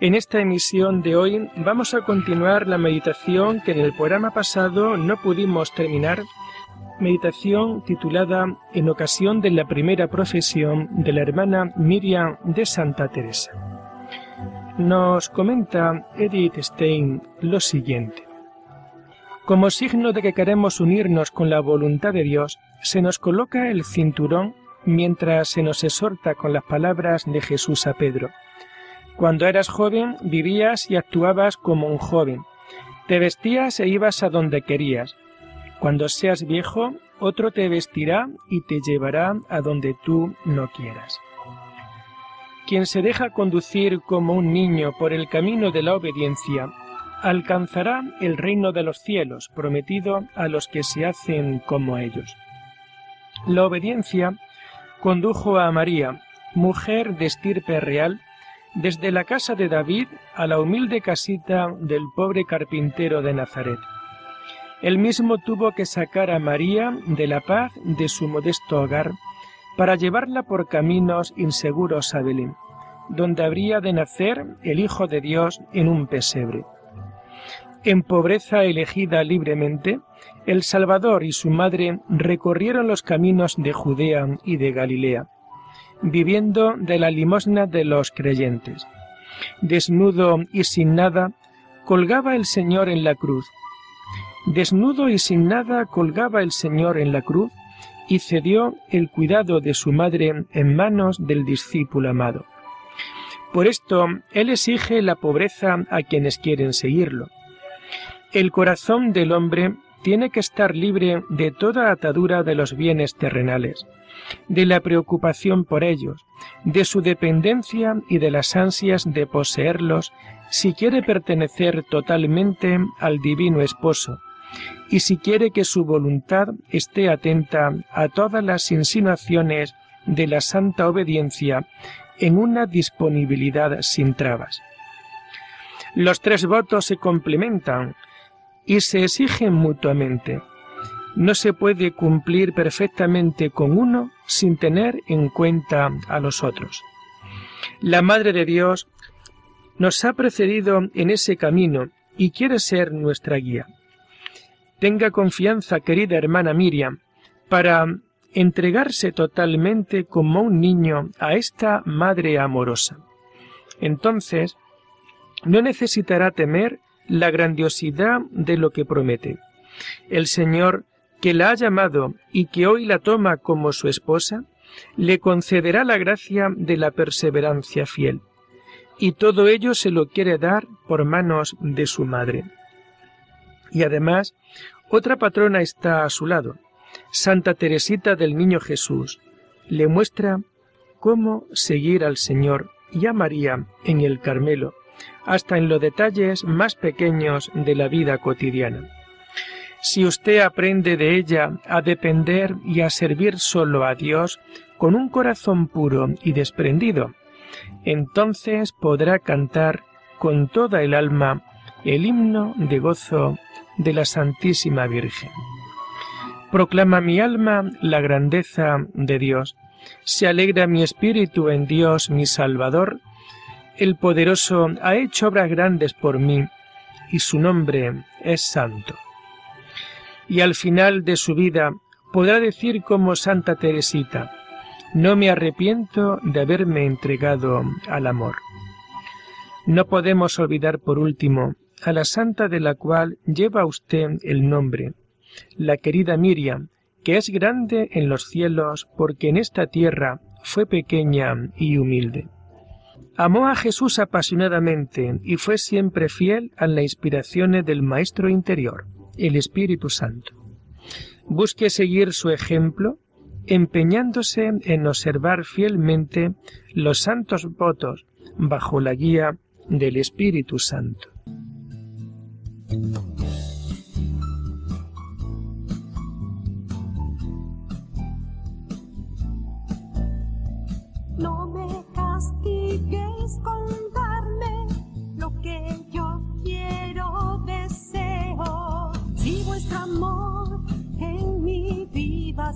En esta emisión de hoy vamos a continuar la meditación que en el programa pasado no pudimos terminar, meditación titulada En ocasión de la primera profesión de la hermana Miriam de Santa Teresa. Nos comenta Edith Stein lo siguiente. Como signo de que queremos unirnos con la voluntad de Dios, se nos coloca el cinturón mientras se nos exhorta con las palabras de Jesús a Pedro. Cuando eras joven vivías y actuabas como un joven. Te vestías e ibas a donde querías. Cuando seas viejo, otro te vestirá y te llevará a donde tú no quieras. Quien se deja conducir como un niño por el camino de la obediencia, alcanzará el reino de los cielos prometido a los que se hacen como ellos. La obediencia condujo a María, mujer de estirpe real, desde la casa de David a la humilde casita del pobre carpintero de Nazaret. Él mismo tuvo que sacar a María de la paz de su modesto hogar para llevarla por caminos inseguros a Belén, donde habría de nacer el Hijo de Dios en un pesebre. En pobreza elegida libremente, el Salvador y su madre recorrieron los caminos de Judea y de Galilea viviendo de la limosna de los creyentes. Desnudo y sin nada, colgaba el Señor en la cruz. Desnudo y sin nada colgaba el Señor en la cruz y cedió el cuidado de su madre en manos del discípulo amado. Por esto, Él exige la pobreza a quienes quieren seguirlo. El corazón del hombre tiene que estar libre de toda atadura de los bienes terrenales, de la preocupación por ellos, de su dependencia y de las ansias de poseerlos si quiere pertenecer totalmente al divino esposo, y si quiere que su voluntad esté atenta a todas las insinuaciones de la santa obediencia en una disponibilidad sin trabas. Los tres votos se complementan y se exigen mutuamente. No se puede cumplir perfectamente con uno sin tener en cuenta a los otros. La Madre de Dios nos ha precedido en ese camino y quiere ser nuestra guía. Tenga confianza, querida hermana Miriam, para entregarse totalmente como un niño a esta Madre amorosa. Entonces, no necesitará temer la grandiosidad de lo que promete. El Señor, que la ha llamado y que hoy la toma como su esposa, le concederá la gracia de la perseverancia fiel. Y todo ello se lo quiere dar por manos de su madre. Y además, otra patrona está a su lado, Santa Teresita del Niño Jesús. Le muestra cómo seguir al Señor y a María en el Carmelo, hasta en los detalles más pequeños de la vida cotidiana. Si usted aprende de ella a depender y a servir solo a Dios con un corazón puro y desprendido, entonces podrá cantar con toda el alma el himno de gozo de la Santísima Virgen. Proclama mi alma la grandeza de Dios, se alegra mi espíritu en Dios mi Salvador, el poderoso ha hecho obras grandes por mí, y su nombre es santo. Y al final de su vida podrá decir como Santa Teresita, no me arrepiento de haberme entregado al amor. No podemos olvidar por último a la santa de la cual lleva usted el nombre, la querida Miriam, que es grande en los cielos porque en esta tierra fue pequeña y humilde. Amó a Jesús apasionadamente y fue siempre fiel a las inspiraciones del Maestro interior, el Espíritu Santo. Busque seguir su ejemplo, empeñándose en observar fielmente los santos votos bajo la guía del Espíritu Santo.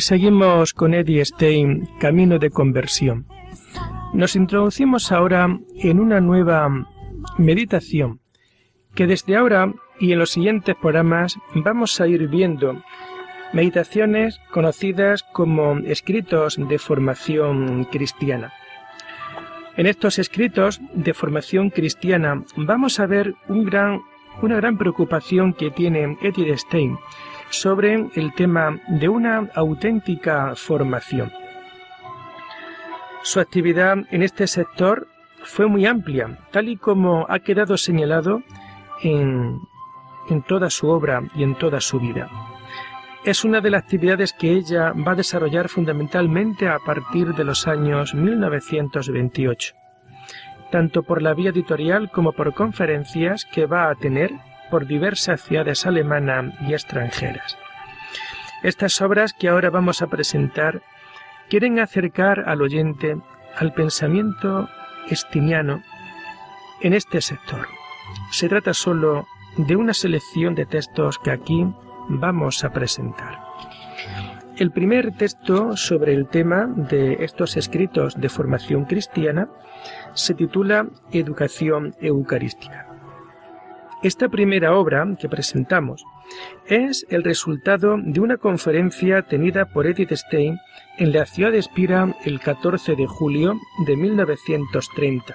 seguimos con Eddie Stein, Camino de Conversión. Nos introducimos ahora en una nueva meditación que desde ahora y en los siguientes programas vamos a ir viendo meditaciones conocidas como escritos de formación cristiana. En estos escritos de formación cristiana vamos a ver un gran, una gran preocupación que tiene Eddie Stein sobre el tema de una auténtica formación. Su actividad en este sector fue muy amplia, tal y como ha quedado señalado en, en toda su obra y en toda su vida. Es una de las actividades que ella va a desarrollar fundamentalmente a partir de los años 1928, tanto por la vía editorial como por conferencias que va a tener por diversas ciudades alemanas y extranjeras. Estas obras que ahora vamos a presentar quieren acercar al oyente al pensamiento estiniano en este sector. Se trata solo de una selección de textos que aquí vamos a presentar. El primer texto sobre el tema de estos escritos de formación cristiana se titula Educación Eucarística. Esta primera obra que presentamos es el resultado de una conferencia tenida por Edith Stein en la ciudad de Espira el 14 de julio de 1930,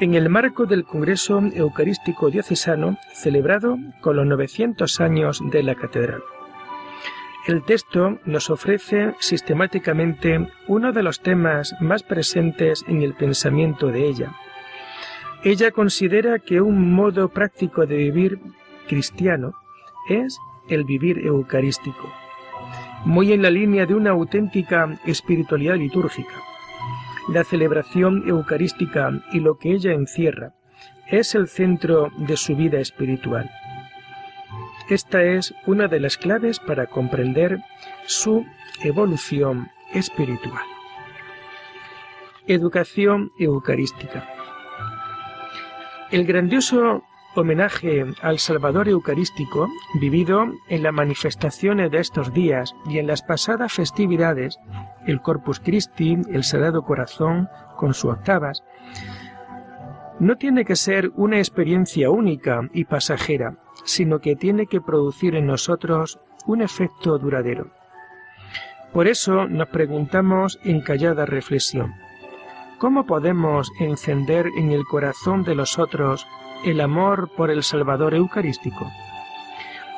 en el marco del Congreso Eucarístico Diocesano celebrado con los 900 años de la Catedral. El texto nos ofrece sistemáticamente uno de los temas más presentes en el pensamiento de ella, ella considera que un modo práctico de vivir cristiano es el vivir eucarístico, muy en la línea de una auténtica espiritualidad litúrgica. La celebración eucarística y lo que ella encierra es el centro de su vida espiritual. Esta es una de las claves para comprender su evolución espiritual. Educación eucarística. El grandioso homenaje al Salvador Eucarístico, vivido en las manifestaciones de estos días y en las pasadas festividades, el Corpus Christi, el Sagrado Corazón, con sus octavas, no tiene que ser una experiencia única y pasajera, sino que tiene que producir en nosotros un efecto duradero. Por eso nos preguntamos en callada reflexión, ¿Cómo podemos encender en el corazón de los otros el amor por el Salvador Eucarístico?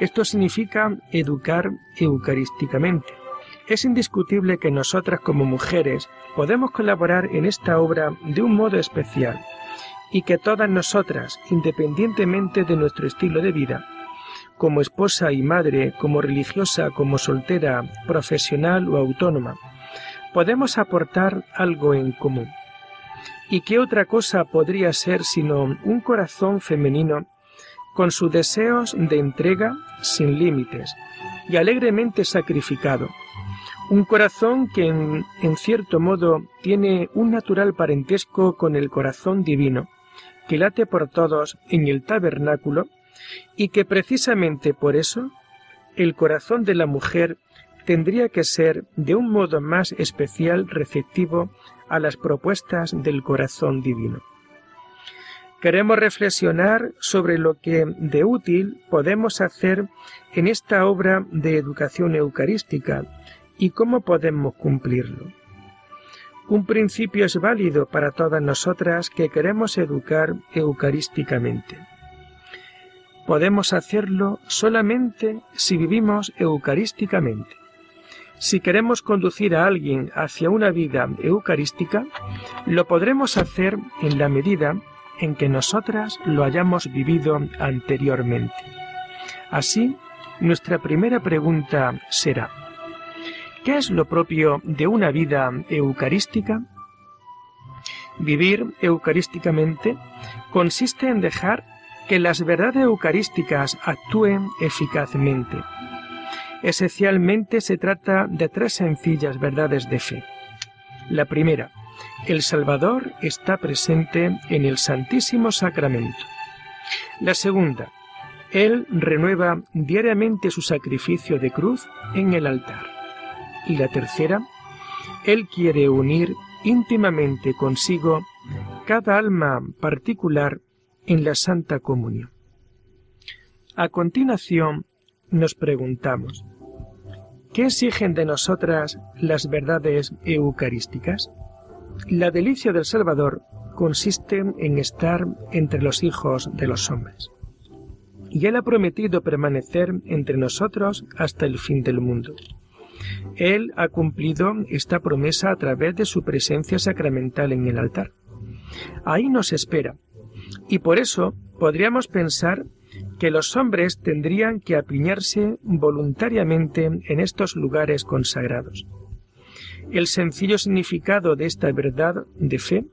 Esto significa educar eucarísticamente. Es indiscutible que nosotras como mujeres podemos colaborar en esta obra de un modo especial y que todas nosotras, independientemente de nuestro estilo de vida, como esposa y madre, como religiosa, como soltera, profesional o autónoma, podemos aportar algo en común. ¿Y qué otra cosa podría ser sino un corazón femenino con sus deseos de entrega sin límites y alegremente sacrificado. Un corazón que en, en, cierto modo tiene un natural parentesco con el corazón divino, que late por todos en el tabernáculo y que precisamente por eso el corazón de la mujer tendría que ser de un modo más especial receptivo a las propuestas del corazón divino. Queremos reflexionar sobre lo que de útil podemos hacer en esta obra de educación eucarística y cómo podemos cumplirlo. Un principio es válido para todas nosotras que queremos educar eucarísticamente. Podemos hacerlo solamente si vivimos eucarísticamente. Si queremos conducir a alguien hacia una vida eucarística, lo podremos hacer en la medida en que nosotras lo hayamos vivido anteriormente. Así, nuestra primera pregunta será, ¿qué es lo propio de una vida eucarística? Vivir eucarísticamente consiste en dejar que las verdades eucarísticas actúen eficazmente Esencialmente se trata de tres sencillas verdades de fe. La primera, el Salvador está presente en el Santísimo Sacramento. La segunda, Él renueva diariamente su sacrificio de cruz en el altar. Y la tercera, Él quiere unir íntimamente consigo cada alma particular en la Santa Comunión. A continuación, nos preguntamos, ¿qué exigen de nosotras las verdades eucarísticas? La delicia del Salvador consiste en estar entre los hijos de los hombres. Y Él ha prometido permanecer entre nosotros hasta el fin del mundo. Él ha cumplido esta promesa a través de su presencia sacramental en el altar. Ahí nos espera. Y por eso podríamos pensar que los hombres tendrían que apiñarse voluntariamente en estos lugares consagrados. El sencillo significado de esta verdad de fe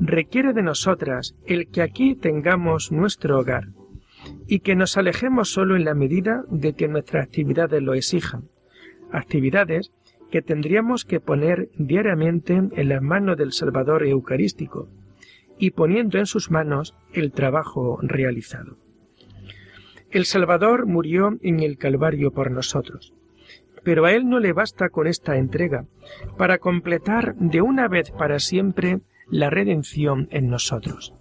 requiere de nosotras el que aquí tengamos nuestro hogar y que nos alejemos solo en la medida de que nuestras actividades lo exijan, actividades que tendríamos que poner diariamente en las manos del Salvador Eucarístico y poniendo en sus manos el trabajo realizado. El Salvador murió en el Calvario por nosotros. Pero a Él no le basta con esta entrega para completar de una vez para siempre la redención en nosotros.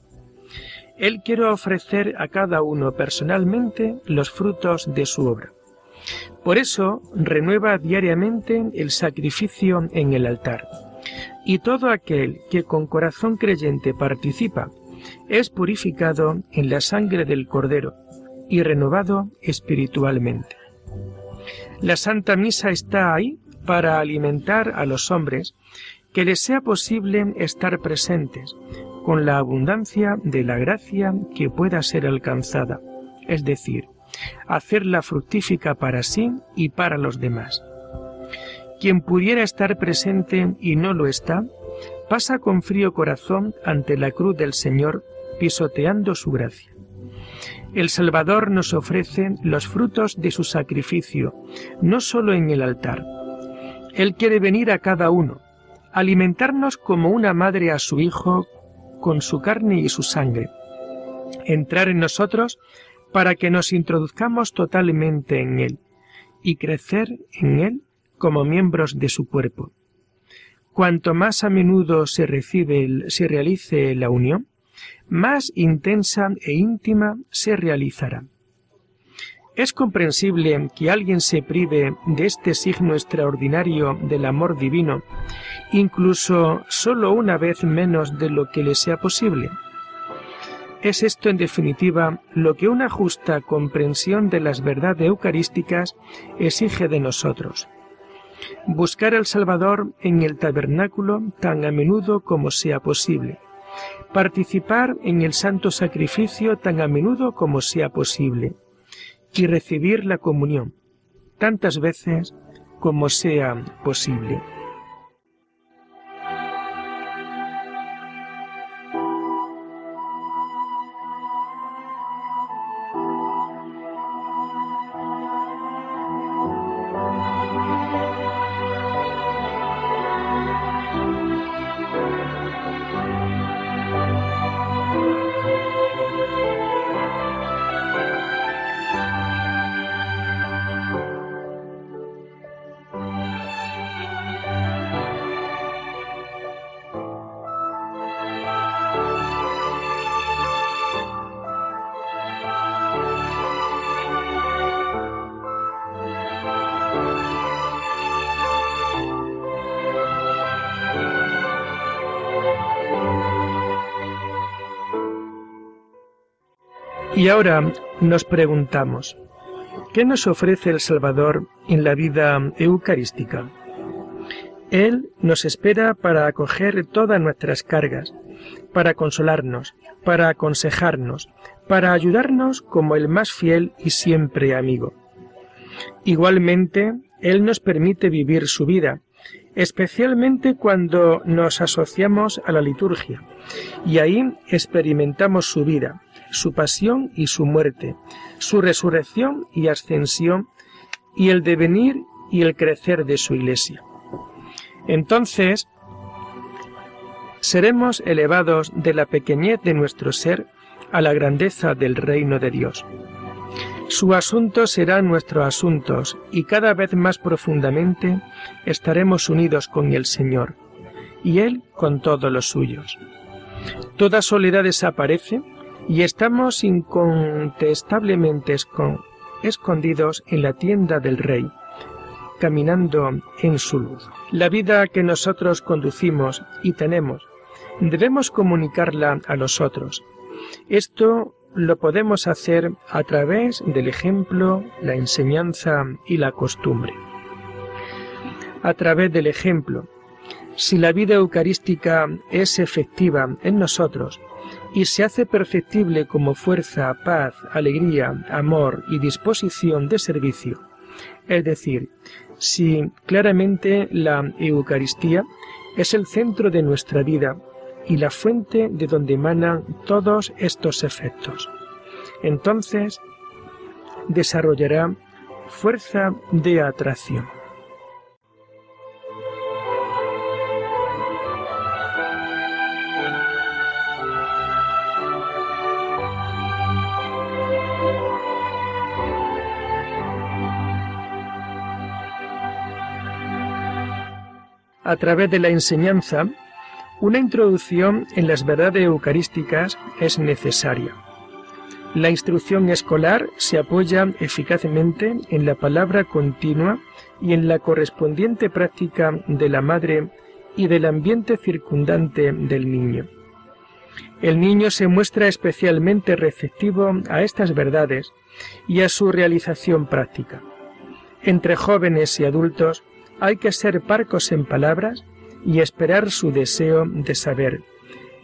Él quiere ofrecer a cada uno personalmente los frutos de su obra. Por eso renueva diariamente el sacrificio en el altar. Y todo aquel que con corazón creyente participa es purificado en la sangre del Cordero y renovado espiritualmente. La Santa Misa está ahí para alimentar a los hombres que les sea posible estar presentes con la abundancia de la gracia que pueda ser alcanzada, es decir, hacerla fructífica para sí y para los demás. Quien pudiera estar presente y no lo está, pasa con frío corazón ante la cruz del Señor pisoteando su gracia. El Salvador nos ofrece los frutos de su sacrificio, no sólo en el altar. Él quiere venir a cada uno, alimentarnos como una madre a su hijo con su carne y su sangre, entrar en nosotros para que nos introduzcamos totalmente en Él y crecer en Él como miembros de su cuerpo. Cuanto más a menudo se recibe, se realice la unión, más intensa e íntima se realizará. Es comprensible que alguien se prive de este signo extraordinario del amor divino, incluso sólo una vez menos de lo que le sea posible. Es esto, en definitiva, lo que una justa comprensión de las verdades eucarísticas exige de nosotros. Buscar al Salvador en el tabernáculo tan a menudo como sea posible participar en el santo sacrificio tan a menudo como sea posible y recibir la comunión tantas veces como sea posible. Y ahora nos preguntamos, ¿qué nos ofrece el Salvador en la vida eucarística? Él nos espera para acoger todas nuestras cargas, para consolarnos, para aconsejarnos, para ayudarnos como el más fiel y siempre amigo. Igualmente, Él nos permite vivir su vida, especialmente cuando nos asociamos a la liturgia, y ahí experimentamos su vida, su pasión y su muerte, su resurrección y ascensión, y el devenir y el crecer de su iglesia. Entonces, seremos elevados de la pequeñez de nuestro ser a la grandeza del reino de Dios. Su asunto será nuestros asuntos y cada vez más profundamente estaremos unidos con el Señor y Él con todos los suyos. Toda soledad desaparece y estamos incontestablemente escondidos en la tienda del Rey, caminando en su luz. La vida que nosotros conducimos y tenemos, debemos comunicarla a los otros. Esto lo podemos hacer a través del ejemplo, la enseñanza y la costumbre. A través del ejemplo. Si la vida eucarística es efectiva en nosotros y se hace perceptible como fuerza, paz, alegría, amor y disposición de servicio, es decir, si claramente la Eucaristía es el centro de nuestra vida y la fuente de donde emanan todos estos efectos. Entonces desarrollará fuerza de atracción. A través de la enseñanza, una introducción en las verdades eucarísticas es necesaria. La instrucción escolar se apoya eficazmente en la palabra continua y en la correspondiente práctica de la madre y del ambiente circundante del niño. El niño se muestra especialmente receptivo a estas verdades y a su realización práctica. Entre jóvenes y adultos hay que ser parcos en palabras y esperar su deseo de saber,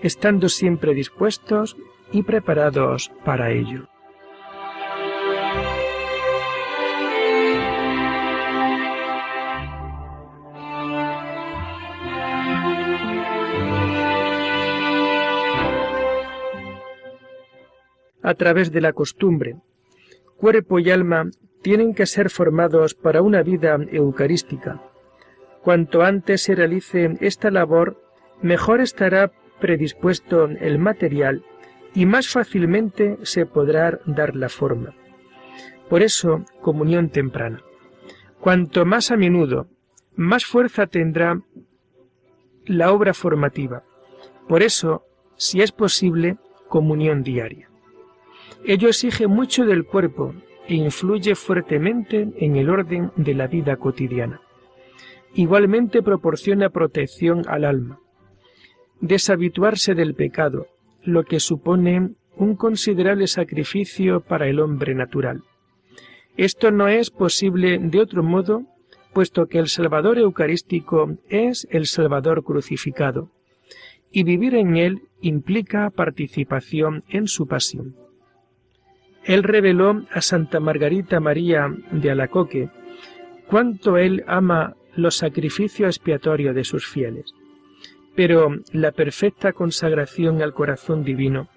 estando siempre dispuestos y preparados para ello. A través de la costumbre, cuerpo y alma tienen que ser formados para una vida eucarística, Cuanto antes se realice esta labor, mejor estará predispuesto el material y más fácilmente se podrá dar la forma. Por eso, comunión temprana. Cuanto más a menudo, más fuerza tendrá la obra formativa. Por eso, si es posible, comunión diaria. Ello exige mucho del cuerpo e influye fuertemente en el orden de la vida cotidiana. Igualmente proporciona protección al alma. Deshabituarse del pecado, lo que supone un considerable sacrificio para el hombre natural. Esto no es posible de otro modo, puesto que el Salvador Eucarístico es el Salvador crucificado, y vivir en él implica participación en su pasión. Él reveló a Santa Margarita María de Alacoque cuánto él ama los sacrificios expiatorios de sus fieles. Pero la perfecta consagración al corazón divino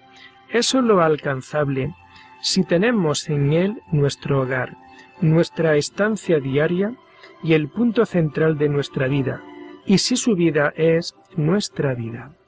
es sólo alcanzable si tenemos en él nuestro hogar, nuestra estancia diaria y el punto central de nuestra vida, y si su vida es nuestra vida.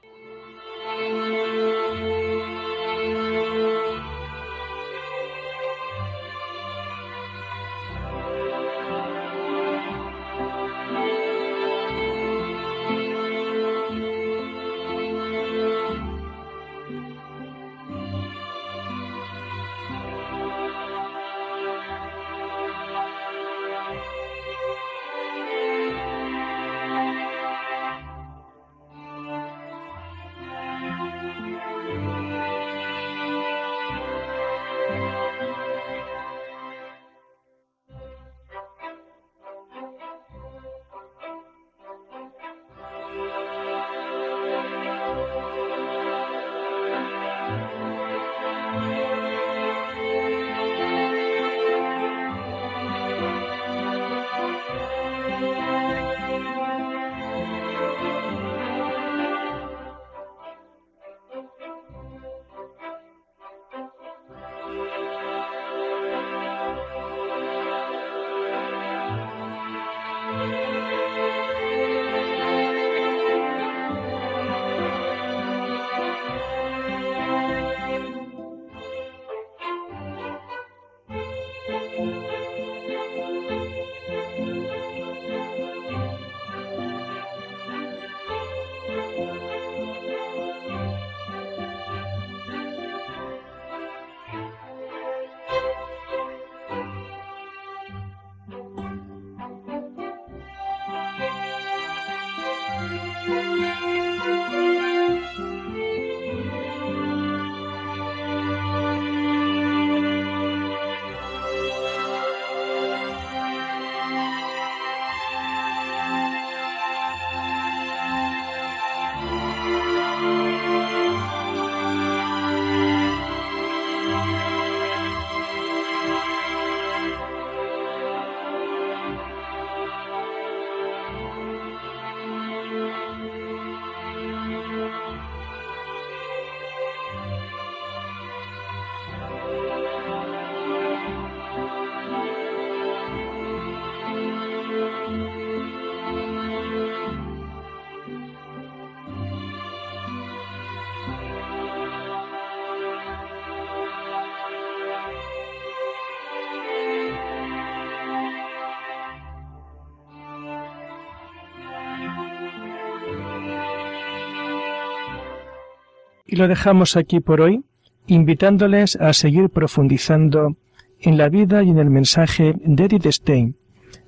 Y lo dejamos aquí por hoy, invitándoles a seguir profundizando en la vida y en el mensaje de Edith Stein.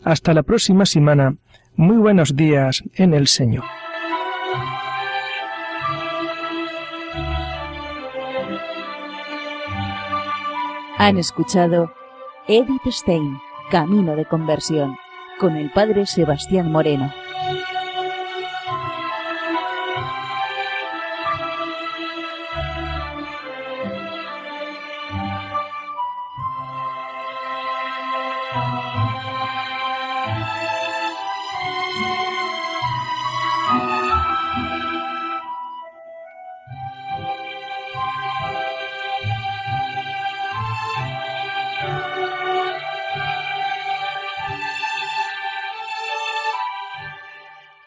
Hasta la próxima semana. Muy buenos días en el Señor. Han escuchado Edith Stein, Camino de Conversión, con el Padre Sebastián Moreno.